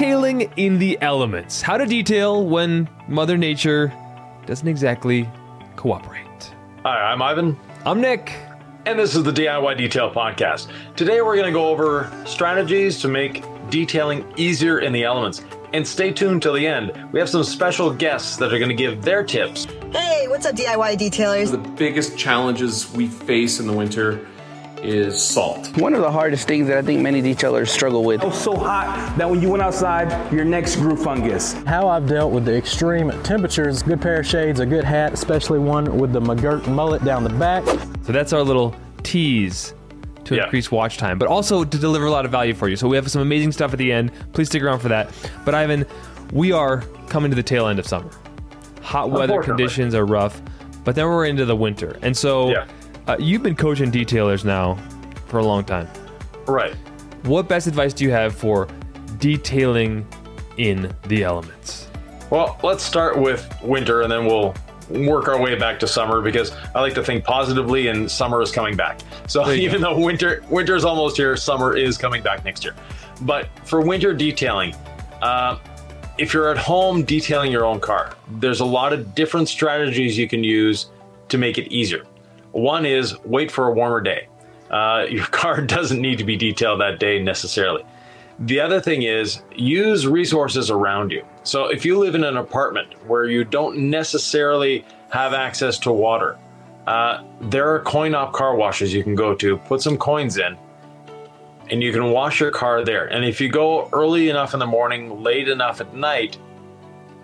detailing in the elements. How to detail when Mother Nature doesn't exactly cooperate. Hi, I'm Yvan. I'm Nick. And this is the DIY Detail Podcast. Today we're going to go over strategies to make detailing easier in the elements. And stay tuned till the end. We have some special guests that are going to give their tips. Hey, what's up, DIY detailers? The biggest challenges we face in the winter is salt. One of the hardest things that I think many detailers struggle with. It was so hot that when you went outside, your necks grew fungus. How I've dealt with the extreme temperatures, good pair of shades, a good hat, especially one with the McGirt mullet down the back. So that's our little tease to Yeah. increase watch time, but also to deliver a lot of value for you. So we have some amazing stuff at the end. Please stick around for that. But Yvan, we are coming to the tail end of summer. Hot weather conditions are rough, but then we're into the winter. And so Yeah. Uh, you've been coaching detailers now for a long time. Right. What best advice do you have for detailing in the elements? Well, let's start with winter and then we'll work our way back to summer because I like to think positively and summer is coming back. So even though winter winter is almost here, summer is coming back next year. But for winter detailing, uh, if you're at home detailing your own car, there's a lot of different strategies you can use to make it easier. One is wait for a warmer day. Uh, your car doesn't need to be detailed that day necessarily. The other thing is use resources around you. So if you live in an apartment where you don't necessarily have access to water, uh, there are coin op car washes you can go to, put some coins in, and you can wash your car there. And if you go early enough in the morning, late enough at night,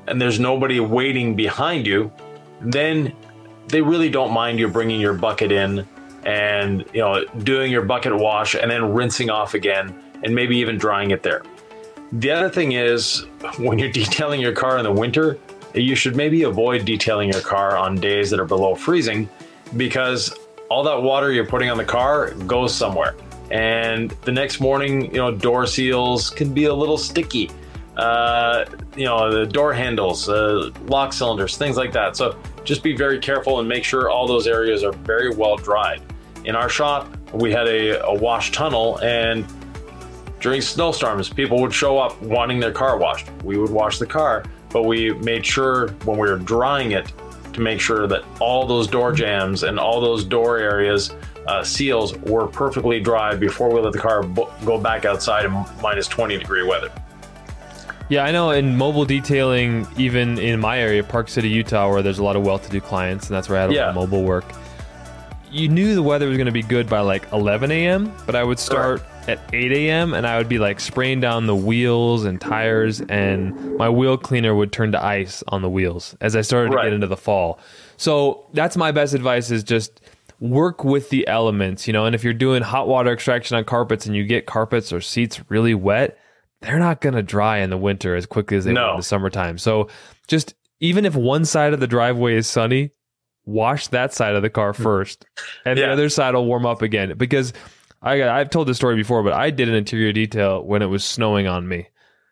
and there's nobody waiting behind you, then they really don't mind you bringing your bucket in and you know doing your bucket wash and then rinsing off again and maybe even drying it there. The other thing is when you're detailing your car in the winter, you should maybe avoid detailing your car on days that are below freezing because all that water you're putting on the car goes somewhere. And the next morning, you know, door seals can be a little sticky. Uh, you know, the door handles, uh, lock cylinders, things like that. So just be very careful and make sure all those areas are very well dried. In our shop, we had a, a wash tunnel, and during snowstorms, people would show up wanting their car washed. We would wash the car, but we made sure when we were drying it to make sure that all those door jambs and all those door areas, uh, seals were perfectly dry before we let the car bo- go back outside in minus 20 degree weather. Yeah, I know in mobile detailing, even in my area, Park City, Utah, where there's a lot of well to do clients, and that's where I had a lot of mobile work. You knew the weather was going to be good by like 11 a.m., but I would start at 8 a.m. and I would be like spraying down the wheels and tires, and my wheel cleaner would turn to ice on the wheels as I started to get into the fall. So that's my best advice is just work with the elements, you know, and if you're doing hot water extraction on carpets and you get carpets or seats really wet, they're not going to dry in the winter as quickly as they No. in the summertime. So just even if one side of the driveway is sunny, wash that side of the car first, and the other side will warm up again. Because I I've told this story before, but I did an interior detail when it was snowing on me.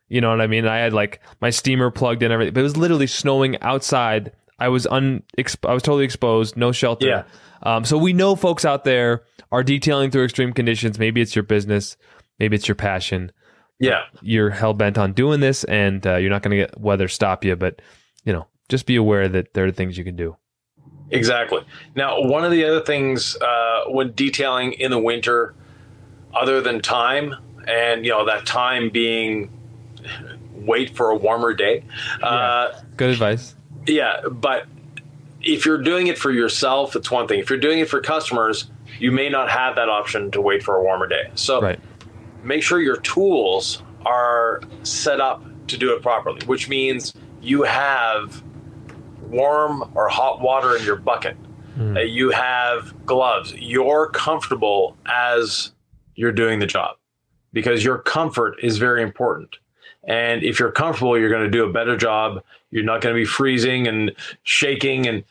You know what I mean? I had like my steamer plugged in everything, but it was literally snowing outside. I was un I was totally exposed, no shelter. Yeah. Um, so we know folks out there are detailing through extreme conditions. Maybe it's your business, maybe it's your passion Yeah. you're hell bent on doing this and uh, you're not going to get weather stop you but you know just be aware that there are things you can do Exactly. Now, one of the other things uh, when detailing in the winter, other than time, and you know that time being wait for a warmer day. Uh, good advice yeah, but if you're doing it for yourself, it's one thing. If you're doing it for customers, you may not have that option to wait for a warmer day. So right make sure your tools are set up to do it properly, which means you have warm or hot water in your bucket. Uh, you have gloves. You're comfortable as you're doing the job because your comfort is very important. And if you're comfortable, you're going to do a better job. You're not going to be freezing and shaking. And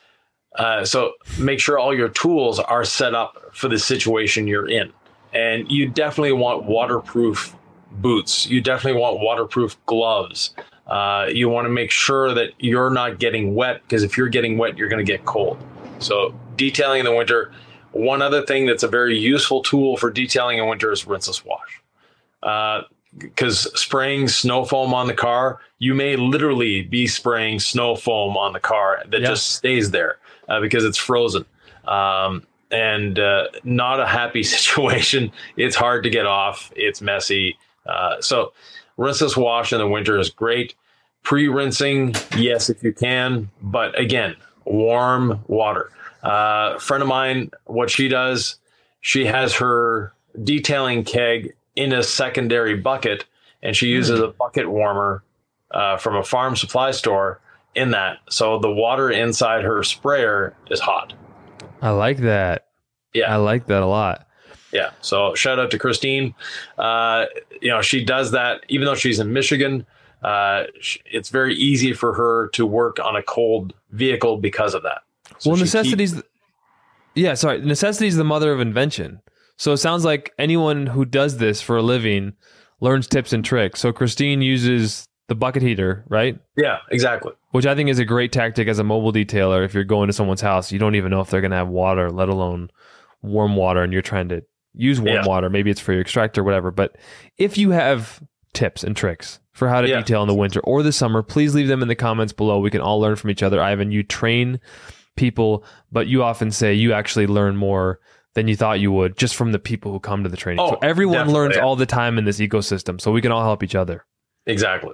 uh, so make sure all your tools are set up for the situation you're in. And you definitely want waterproof boots. You definitely want waterproof gloves. Uh, you want to make sure that you're not getting wet because if you're getting wet, you're going to get cold. So detailing in the winter. One other thing that's a very useful tool for detailing in winter is rinseless wash. Uh, because spraying snow foam on the car, you may literally be spraying snow foam on the car that Yeah. just stays there uh, because it's frozen. Um, and uh, not a happy situation. It's hard to get off. It's messy. Uh, so rinseless wash in the winter is great. Pre-rinsing, yes, if you can, but again, warm water. Uh, friend of mine, what she does, she has her detailing keg in a secondary bucket, and she uses a bucket warmer uh, from a farm supply store in that. So the water inside her sprayer is hot. I like that. Yeah. I like that a lot. Yeah. So shout out to Christine. Uh, you know, she does that even though she's in Michigan. Uh, it's very easy for her to work on a cold vehicle because of that. So well, she necessity's. yeah, sorry. Necessity is the mother of invention. So it sounds like anyone who does this for a living learns tips and tricks. So Christine uses the bucket heater, right? yeah, exactly. Which I think is a great tactic as a mobile detailer. If you're going to someone's house, you don't even know if they're going to have water, let alone warm water, and you're trying to use warm Yeah. water. Maybe it's for your extractor, whatever. But if you have tips and tricks for how to Yeah. detail in the winter or the summer, please leave them in the comments below. We can all learn from each other. Yvan, you train people, but you often say you actually learn more than you thought you would just from the people who come to the training. so Oh, everyone learns yeah. all the time in this ecosystem. So we can all help each other. Exactly.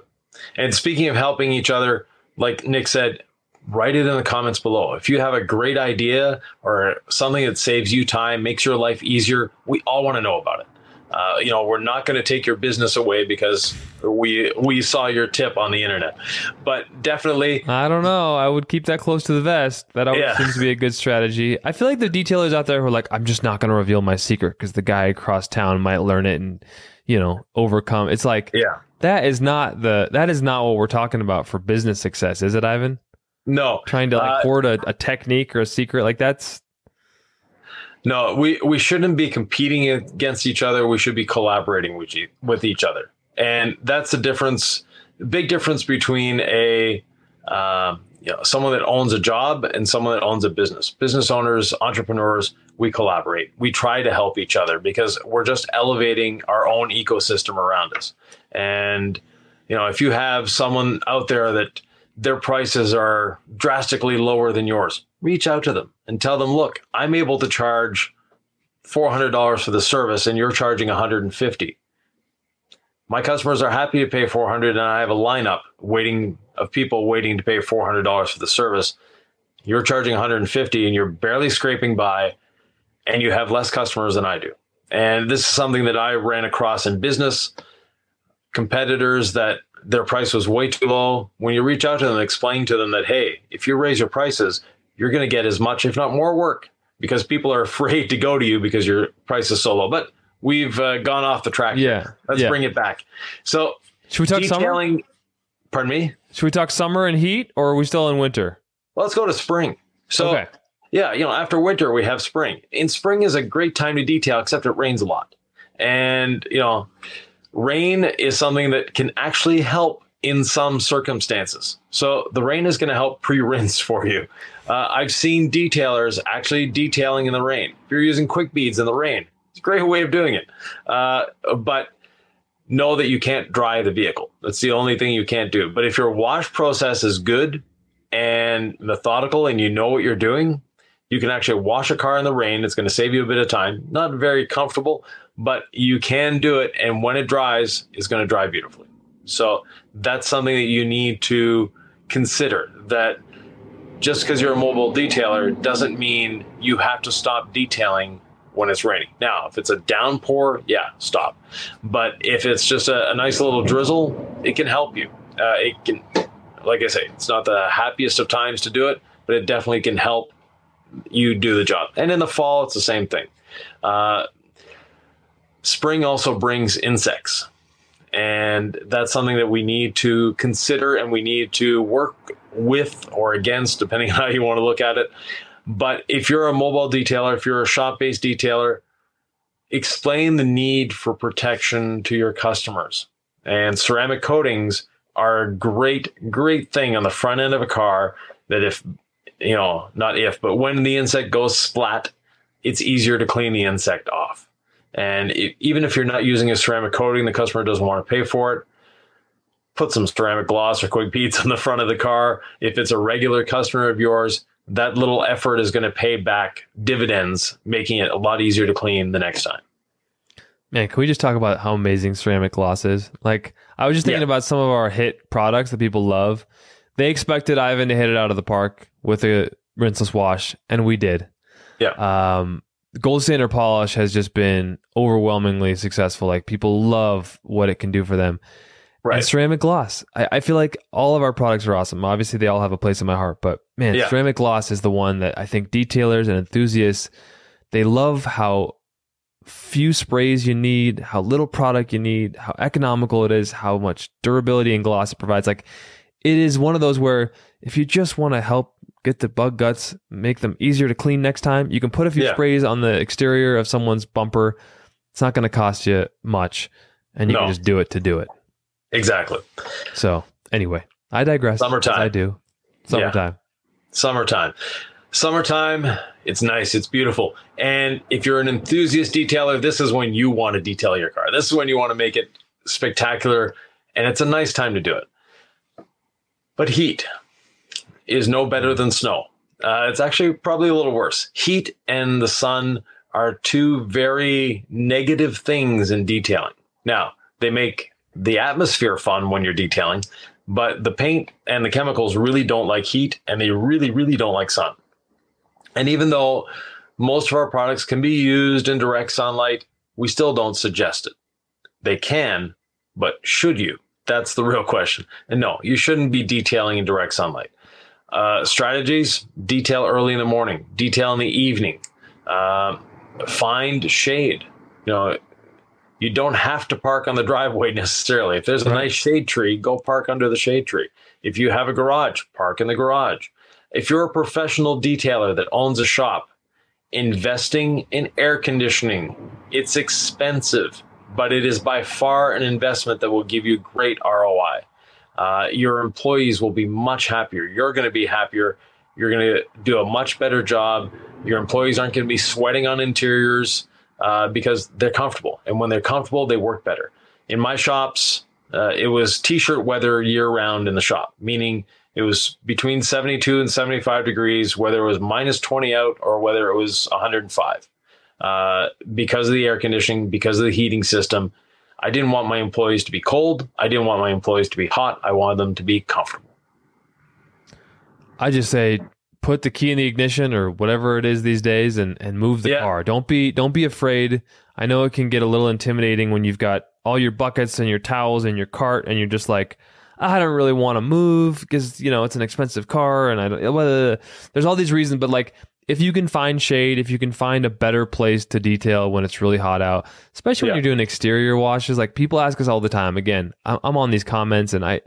And speaking of helping each other, like Nick said, write it in the comments below. If you have a great idea or something that saves you time, makes your life easier, we all want to know about it. Uh, you know, we're not going to take your business away because we we saw your tip on the internet, but definitely, I don't know. I would keep that close to the vest. That always Yeah. seems to be a good strategy. I feel like the detailers out there who are like, I'm just not going to reveal my secret because the guy across town might learn it and, you know, overcome. It's like, yeah, that is not the, that is not what we're talking about for business success, is it, Yvan? no, Trying to like Uh, hoard a, a technique or a secret. Like that's, No, we, we shouldn't be competing against each other. We should be collaborating with, e- with each other. And that's the difference, big difference between a, um, you know, someone that owns a job and someone that owns a business. Business owners, entrepreneurs, we collaborate. We try to help each other because we're just elevating our own ecosystem around us. And, you know, if you have someone out there that their prices are drastically lower than yours, reach out to them and tell them, look, I'm able to charge $400 for the service and you're charging 150. My customers are happy to pay 400 and I have a lineup waiting of people waiting to pay $400 for the service. You're charging 150 and you're barely scraping by and you have less customers than I do. And this is something that I ran across in business competitors that their price was way too low. When you reach out to them and explain to them that, hey, if you raise your prices, you're going to get as much, if not more work, because people are afraid to go to you because your price is so low. But we've uh, gone off the track. here. Yeah, Let's yeah. bring it back. So, should we talk summer? pardon me? Should we talk summer and heat or are we still in winter? Let's go to spring. So, Okay. yeah, you know, after winter, we have spring. In spring is a great time to detail, except it rains a lot. And, you know, rain is something that can actually help in some circumstances. So the rain is going to help pre rinse for you. Uh, I've seen detailers actually detailing in the rain. If you're using quick beads in the rain, it's a great way of doing it. Uh, but know that you can't dry the vehicle. That's the only thing you can't do. But if your wash process is good and methodical and you know what you're doing, you can actually wash a car in the rain. It's going to save you a bit of time. Not very comfortable, but you can do it. And when it dries, it's going to dry beautifully. So that's something that you need to consider that just because you're a mobile detailer doesn't mean you have to stop detailing when it's raining. Now, if it's a downpour, yeah, stop. But if it's just a, a nice little drizzle, it can help you. Uh, it can, like I say, it's not the happiest of times to do it, but it definitely can help you do the job. And in the fall, it's the same thing. Uh, spring also brings insects. And that's something that we need to consider and we need to work with or against, depending on how you want to look at it. But if you're a mobile detailer, if you're a shop based detailer, explain the need for protection to your customers. And ceramic coatings are a great, great thing on the front end of a car that if, you know, not if, but when the insect goes splat, it's easier to clean the insect off. And it, even if you're not using a ceramic coating, the customer doesn't want to pay for it. Put some ceramic gloss or quick beads on the front of the car. If it's a regular customer of yours, that little effort is going to pay back dividends, making it a lot easier to clean the next time. Man, can we just talk about how amazing ceramic gloss is? Like, I was just thinking Yeah. about some of our hit products that people love. They expected Yvan to hit it out of the park with a rinseless wash, and we did. Yeah. Um, Gold Standard Polish has just been overwhelmingly successful. Like, people love what it can do for them. Right. And ceramic gloss. I, I feel like all of our products are awesome. Obviously, they all have a place in my heart, but man, Yeah. ceramic gloss is the one that I think detailers and enthusiasts they love how few sprays you need, how little product you need, how economical it is, how much durability and gloss it provides. Like it is one of those where if you just want to help get the bug guts, make them easier to clean next time, you can put a few Yeah. sprays on the exterior of someone's bumper. It's not going to cost you much, and you No. can just do it to do it. Exactly. So anyway, I digress. Summertime. I do. Summertime. Summertime. Summertime, it's nice, it's beautiful. And if you're an enthusiast detailer, this is when you want to detail your car. This is when you want to make it spectacular, and it's a nice time to do it. But heat is no better than snow. Uh, it's actually probably a little worse. Heat and the sun are two very negative things in detailing. Now, they make the atmosphere fun when you're detailing, but the paint and the chemicals really don't like heat and they really, really don't like sun. And even though most of our products can be used in direct sunlight, we still don't suggest it. They can, but should you? That's the real question. And no, you shouldn't be detailing in direct sunlight. Uh, strategies detail early in the morning, detail in the evening, uh, find shade. You know, you don't have to park on the driveway necessarily. If there's a nice shade tree, go park under the shade tree. If you have a garage, park in the garage. If you're a professional detailer that owns a shop, investing in air conditioning, it's expensive, but it is by far an investment that will give you great ROI. Uh, your employees will be much happier. You're going to be happier. You're going to do a much better job. Your employees aren't going to be sweating on interiors uh, because they're comfortable. And when they're comfortable, they work better. In my shops, uh, it was t-shirt weather year round in the shop, meaning it was between 72 and 75 degrees, whether it was minus 20 out or whether it was 105. Uh, because of the air conditioning, because of the heating system, I didn't want my employees to be cold. I didn't want my employees to be hot. I wanted them to be comfortable. I just say put the key in the ignition or whatever it is these days and, and move the Yeah. car. Don't be don't be afraid. I know it can get a little intimidating when you've got all your buckets and your towels and your cart and you're just like I don't really want to move because you know it's an expensive car and I don't. Well, there's all these reasons, but like if you can find shade, if you can find a better place to detail when it's really hot out, especially when Yeah. you're doing exterior washes, like people ask us all the time. Again, I'm on these comments and I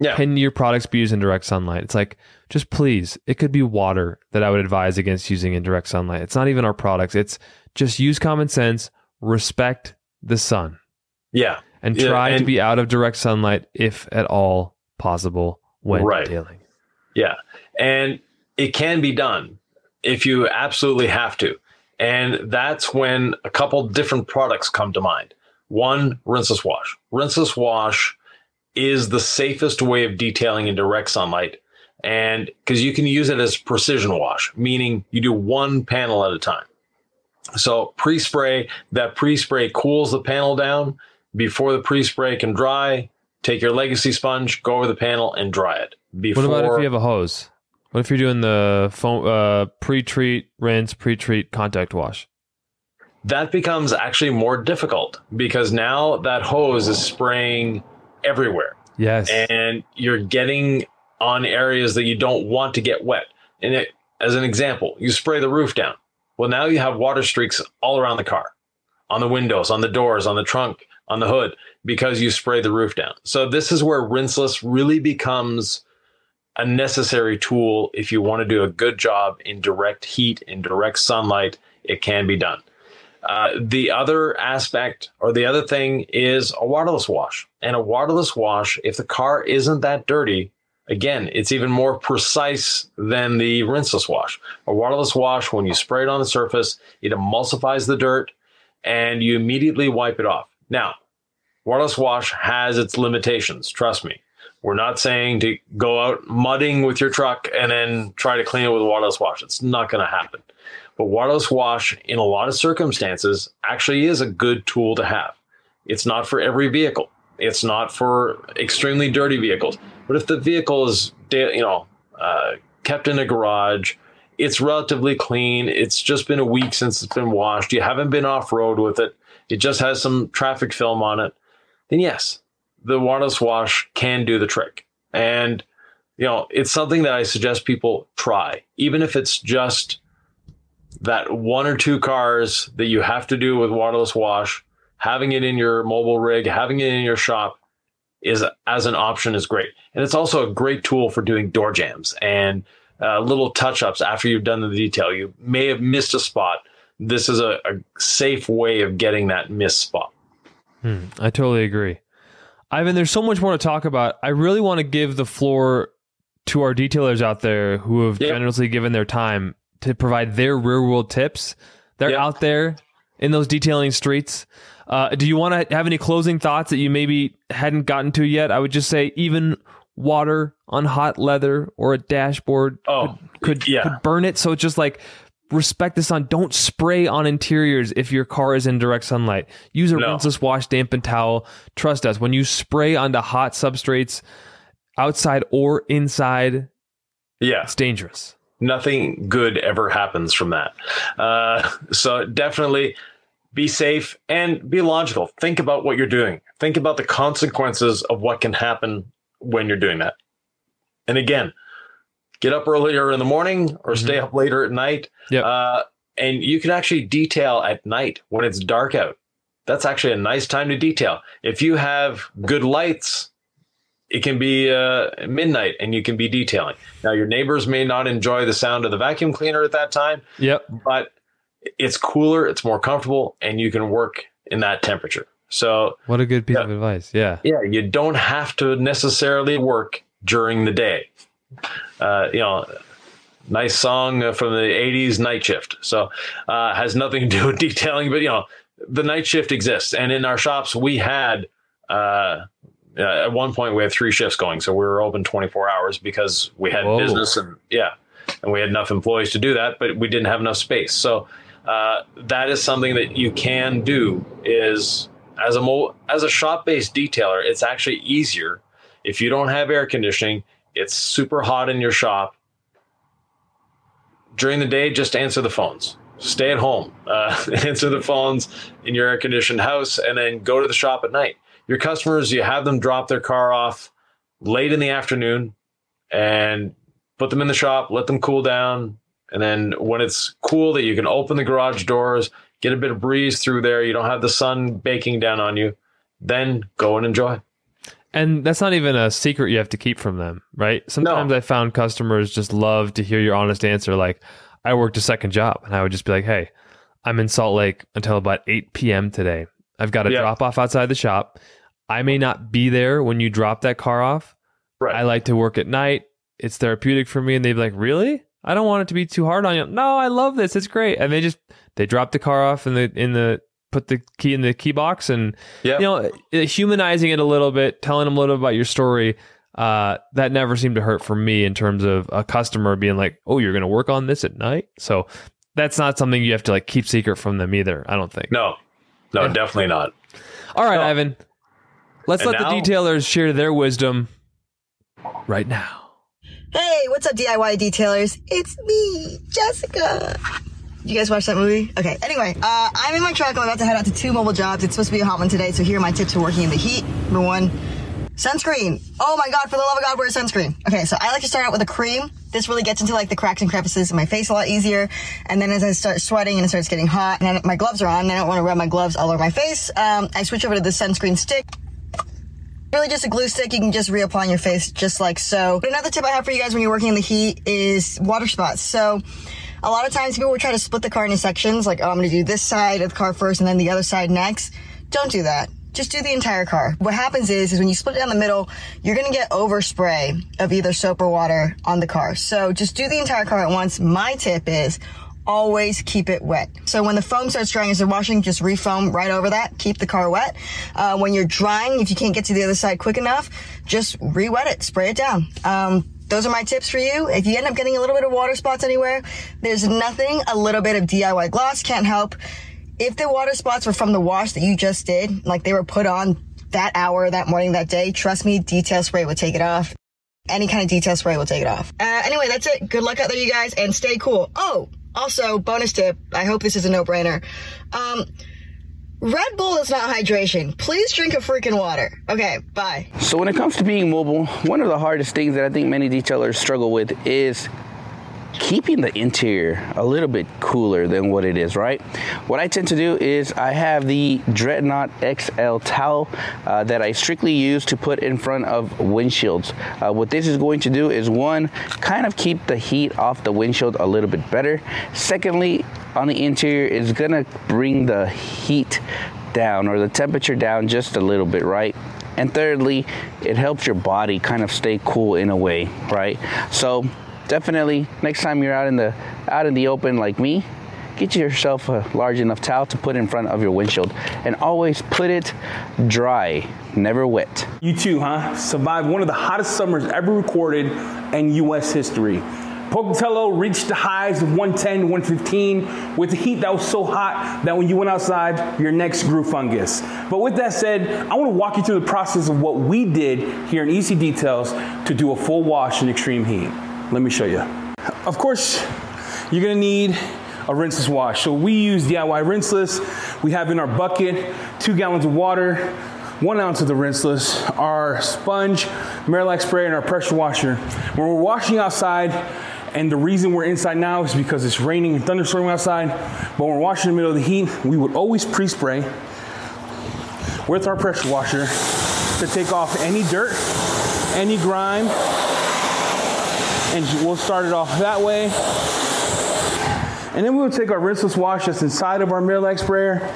Yeah. can your products be used in direct sunlight? It's like, just please, it could be water that I would advise against using in direct sunlight. It's not even our products. It's just use common sense, respect the sun, Yeah. and Yeah, try to be out of direct sunlight if at all possible when Right. detailing. Yeah. And it can be done if you absolutely have to. And that's when a couple different products come to mind. One, rinseless wash. Rinseless wash is the safest way of detailing in direct sunlight. And because you can use it as precision wash, meaning you do one panel at a time. So pre spray, that pre spray cools the panel down. Before the pre spray can dry, take your legacy sponge, go over the panel and dry it. Before, What about if you have a hose? What if you're doing the foam, uh, pre-treat, rinse, pre-treat, contact wash? that becomes actually more difficult because now that hose is spraying everywhere Yes. and you're getting on areas that you don't want to get wet. And it, as an example, you spray the roof down. Well, now you have water streaks all around the car, on the windows, on the doors, on the trunk, on the hood, because you spray the roof down. So this is where rinseless really becomes a necessary tool if you want to do a good job in direct heat, in direct sunlight. It can be done. Uh, the other aspect or the other thing is a waterless wash. And a waterless wash, if the car isn't that dirty, again, it's even more precise than the rinseless wash. A waterless wash, when you spray it on the surface, it emulsifies the dirt and you immediately wipe it off. Now, waterless wash has its limitations. Trust me. We're not saying to go out mudding with your truck and then try to clean it with a waterless wash. It's not going to happen. But waterless wash, in a lot of circumstances, actually is a good tool to have. It's not for every vehicle. It's not for extremely dirty vehicles. But if the vehicle is, you know, uh, kept in a garage, it's relatively clean. It's just been a week since it's been washed. You haven't been off road with it. It just has some traffic film on it. Then yes, the waterless wash can do the trick. And, you know, it's something that I suggest people try, even if it's just that one or two cars that you have to do with waterless wash, having it in your mobile rig, having it in your shop is as an option is great. And it's also a great tool for doing door jambs and uh, little touch ups after you've done the detail. You may have missed a spot. This is a, a safe way of getting that missed spot. Hmm, I totally agree. Yvan, there's so much more to talk about. I really want to give the floor to our detailers out there who have yep. generously given their time to provide their real world tips. They're yep. out there in those detailing streets. Uh, do you want to have any closing thoughts that you maybe hadn't gotten to yet? I would just say even water on hot leather or a dashboard oh, could could, yeah. could burn it. So it's just like respect the sun. Don't spray on interiors if your car is in direct sunlight. Use a no. rinseless wash dampened towel. Trust us, when you spray onto hot substrates, outside or inside, yeah, it's dangerous. Nothing good ever happens from that. Uh, so definitely be safe and be logical. Think about what you're doing. Think about the consequences of what can happen when you're doing that. And again, get up earlier in the morning or mm-hmm. stay up later at night. Yep. Uh, and you can actually detail at night when it's dark out. That's actually a nice time to detail. If you have good lights, it can be uh, midnight and you can be detailing. Now, your neighbors may not enjoy the sound of the vacuum cleaner at that time. Yep. But it's cooler, it's more comfortable, and you can work in that temperature. So, what a good piece yeah, of advice. Yeah. Yeah. You don't have to necessarily work during the day uh, you know, nice song from the 80s night shift. So uh, has nothing to do with detailing but you know the night shift exists. And in our shops we had uh, at one point we had three shifts going. So we were open 24 hours because we had Whoa. business and yeah and we had enough employees to do that but we didn't have enough space. So uh, that is something that you can do is as a mo- as a shop based detailer it's actually easier if you don't have air conditioning it's super hot in your shop. During the day, just answer the phones. Stay at home, uh, answer the phones in your air conditioned house, and then go to the shop at night. Your customers, you have them drop their car off late in the afternoon and put them in the shop, let them cool down. And then when it's cool, that you can open the garage doors, get a bit of breeze through there, you don't have the sun baking down on you, then go and enjoy. And that's not even a secret you have to keep from them, right? Sometimes no. I found customers just love to hear your honest answer. Like, I worked a second job, and I would just be like, hey, I'm in Salt Lake until about 8 p.m. today. I've got a yeah. drop off outside the shop. I may not be there when you drop that car off. Right. I like to work at night. It's therapeutic for me. And they'd be like, really? I don't want it to be too hard on you. No, I love this. It's great. And they just, they drop the car off in the, in the, put the key in the key box and yep. you know humanizing it a little bit telling them a little bit about your story uh, that never seemed to hurt for me in terms of a customer being like oh you're going to work on this at night? So that's not something you have to like keep secret from them either i don't think. No. No yeah. definitely not. All right no. yvan. Let's and let now, the detailers share their wisdom right now. Hey what's up diy detailers? It's me jessica you guys watch that movie? Okay. Anyway, uh, I'm in my truck. I'm about to head out to two mobile jobs. It's supposed to be a hot one today. So here are my tips for working in the heat. Number one, sunscreen. Oh my God, for the love of God, wear sunscreen. Okay. So I like to start out with a cream. This really gets into like the cracks and crevices in my face a lot easier. And then as I start sweating and it starts getting hot and my gloves are on and I don't want to rub my gloves all over my face, um, I switch over to the sunscreen stick really just a glue stick you can just reapply on your face just like so. But another tip I have for you guys when you're working in the heat is water spots. So a lot of times people will try to split the car into sections, like, oh, I'm going to do this side of the car first and then the other side next. Don't do that. Just do the entire car. What happens is, is when you split it down the middle, you're going to get overspray of either soap or water on the car. So just do the entire car at once. My tip is always keep it wet. So when the foam starts drying as you're washing, just refoam right over that. Keep the car wet. Uh, when you're drying, if you can't get to the other side quick enough, just re-wet it, spray it down. Um, those are my tips for you. If you end up getting a little bit of water spots anywhere, there's nothing a little bit of DIY gloss can't help. If the water spots were from the wash that you just did, like they were put on that hour, that morning, that day, trust me, detail spray would take it off. Any kind of detail spray will take it off. Uh, anyway, that's it. Good luck out there, you guys, and stay cool. Oh, also, bonus tip. I hope this is a no-brainer. Um, Red Bull is not hydration. Please drink a freaking water. Okay, bye. So when it comes to being mobile, one of the hardest things that I think many detailers struggle with is keeping the interior a little bit cooler than what it is, right? What I tend to do is I have the Dreadnought XL towel uh, that I strictly use to put in front of windshields. Uh, what this is going to do is one, kind of keep the heat off the windshield a little bit better. Secondly, on the interior, it's gonna bring the heat down or the temperature down just a little bit, right? And thirdly, it helps your body kind of stay cool in a way, right? So definitely next time you're out in the out in the open like me get yourself a large enough towel to put in front of your windshield and always put it dry never wet You too, huh? Survived one of the hottest summers ever recorded in U.S. history. Pocatello reached the highs of 110, 115 with the heat that was so hot that when you went outside, your necks grew fungus. But with that said, I want to walk you through the process of what we did here in EC Details to do a full wash in extreme heat. Let me show you. Of course, you're gonna need a rinseless wash. So we use DIY rinseless. We have in our bucket two gallons of water, one ounce of the rinseless, our sponge, Marolex spray, and our pressure washer. When we're washing outside, and the reason we're inside now is because it's raining and thunderstorming outside. But when we're washing in the middle of the heat, we would always pre-spray with our pressure washer to take off any dirt, any grime, and we'll start it off that way. And then we would take our rinseless wash that's inside of our Marolex sprayer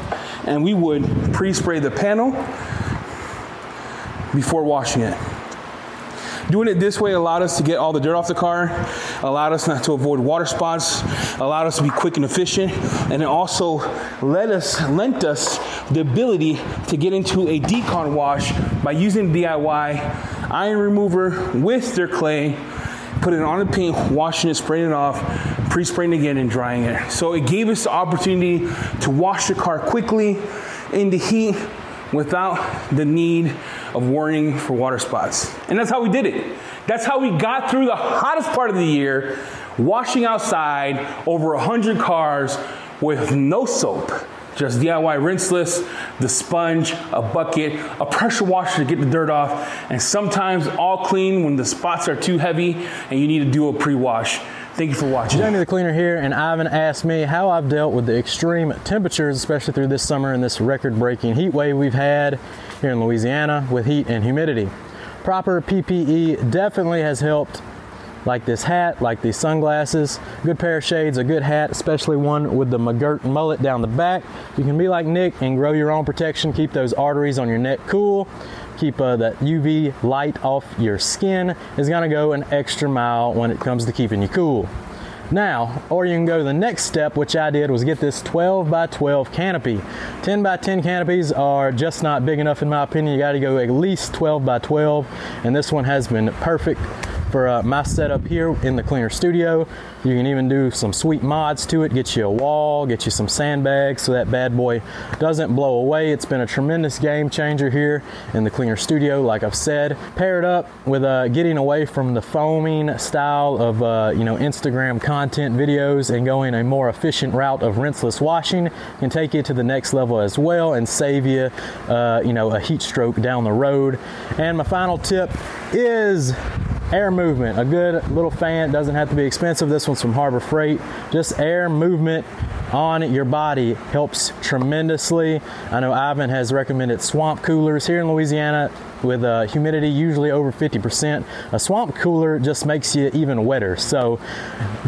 and we would pre-spray the panel before washing it. Doing it this way allowed us to get all the dirt off the car, allowed us not to avoid water spots, allowed us to be quick and efficient, and it also let us lent us the ability to get into a decon wash by using DIY iron remover with their clay, putting it on the paint, washing it, spraying it off, pre-spraying again and drying it. So it gave us the opportunity to wash the car quickly in the heat without the need of worrying for water spots. And that's how we did it. That's how we got through the hottest part of the year, washing outside over 100 cars with no soap. Just DIY rinseless, the sponge, a bucket, a pressure washer to get the dirt off, and sometimes all clean when the spots are too heavy and you need to do a pre-wash. Thank you for watching. Jamie the Cleaner here, and Yvan asked me how I've dealt with the extreme temperatures, especially through this summer and this record breaking heat wave we've had here in Louisiana with heat and humidity. Proper PPE definitely has helped, like this hat, like these sunglasses, good pair of shades, a good hat, especially one with the McGirt mullet down the back. You can be like Nick and grow your own protection, keep those arteries on your neck cool keep uh, that UV light off your skin is to go an extra mile when it comes to keeping you cool. Now, or you can go the next step, which I did, was get this 12 by 12 canopy. 10 by 10 canopies are just not big enough in my opinion. You got to go at least 12 by 12, and this one has been perfect for uh, my setup here in the cleaner studio. You can even do some sweet mods to it, get you a wall, get you some sandbags so that bad boy doesn't blow away. It's been a tremendous game changer here in the cleaner studio, like I've said. Paired up with uh, getting away from the foaming style of uh, you know Instagram content videos and going a more efficient route of rinseless washing can take you to the next level as well and save you uh, you know a heat stroke down the road. And my final tip is air movement. A good little fan doesn't have to be expensive. This one's from Harbor Freight. Just air movement on your body helps tremendously. I know Yvan has recommended swamp coolers here in Louisiana. with humidity usually over 50%. A swamp cooler just makes you even wetter. So,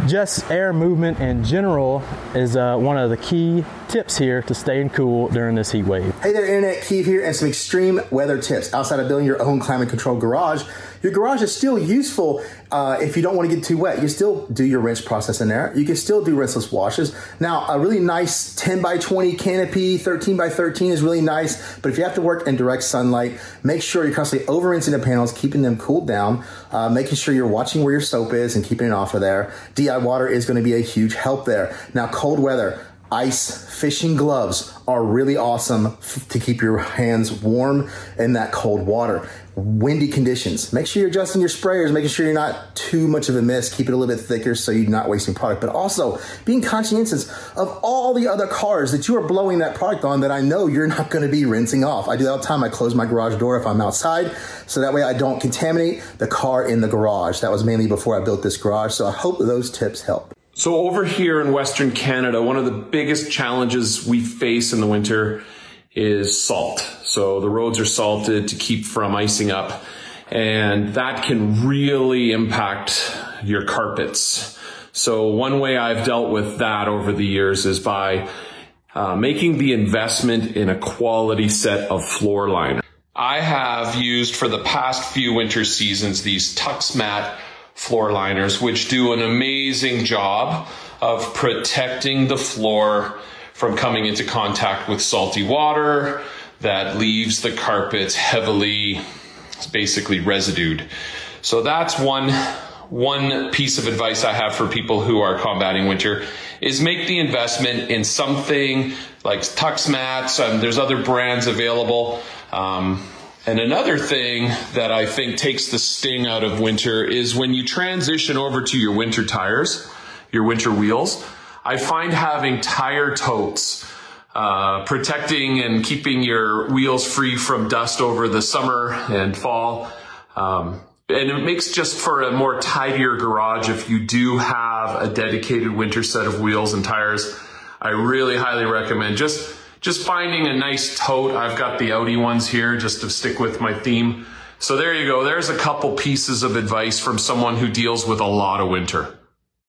just air movement in general is uh, one of the key tips here to staying cool during this heat wave. Hey there, Internet Keav here, and some extreme weather tips. Outside of building your own climate controlled garage, your garage is still useful uh, if you don't want to get too wet. You still do your rinse process in there. You can still do rinseless washes. Now, a really nice 10 by 20 canopy, 13 by 13 is really nice, but if you have to work in direct sunlight, make sure you're constantly over rinsing the panels, keeping them cooled down, uh, making sure you're watching where your soap is and keeping it off of there. DI water is going to be a huge help there. Now, cold weather ice fishing gloves are really awesome f- to keep your hands warm in that cold water. Windy conditions. Make sure you're adjusting your sprayers, making sure you're not too much of a mist. Keep it a little bit thicker so you're not wasting product. But also being conscientious of all the other cars that you are blowing that product on that I know you're not going to be rinsing off. I do that all the time. I close my garage door if I'm outside so that way I don't contaminate the car in the garage. That was mainly before I built this garage. So I hope those tips help. So over here in Western Canada, one of the biggest challenges we face in the winter is salt. So the roads are salted to keep from icing up and that can really impact your carpets. So one way I've dealt with that over the years is by uh, making the investment in a quality set of floor liner. I have used for the past few winter seasons these TuxMat floor liners, which do an amazing job of protecting the floor from coming into contact with salty water that leaves the carpets heavily, basically residued. So that's one one piece of advice I have for people who are combating winter is make the investment in something like Tux mats. Um, there's other brands available. Um, and another thing that I think takes the sting out of winter is when you transition over to your winter tires, your winter wheels. I find having tire totes, uh, protecting and keeping your wheels free from dust over the summer and fall. Um, and it makes just for a more tidier garage if you do have a dedicated winter set of wheels and tires. I really highly recommend just just finding a nice tote. I've got the Audi ones here just to stick with my theme. So there you go. There's a couple pieces of advice from someone who deals with a lot of winter.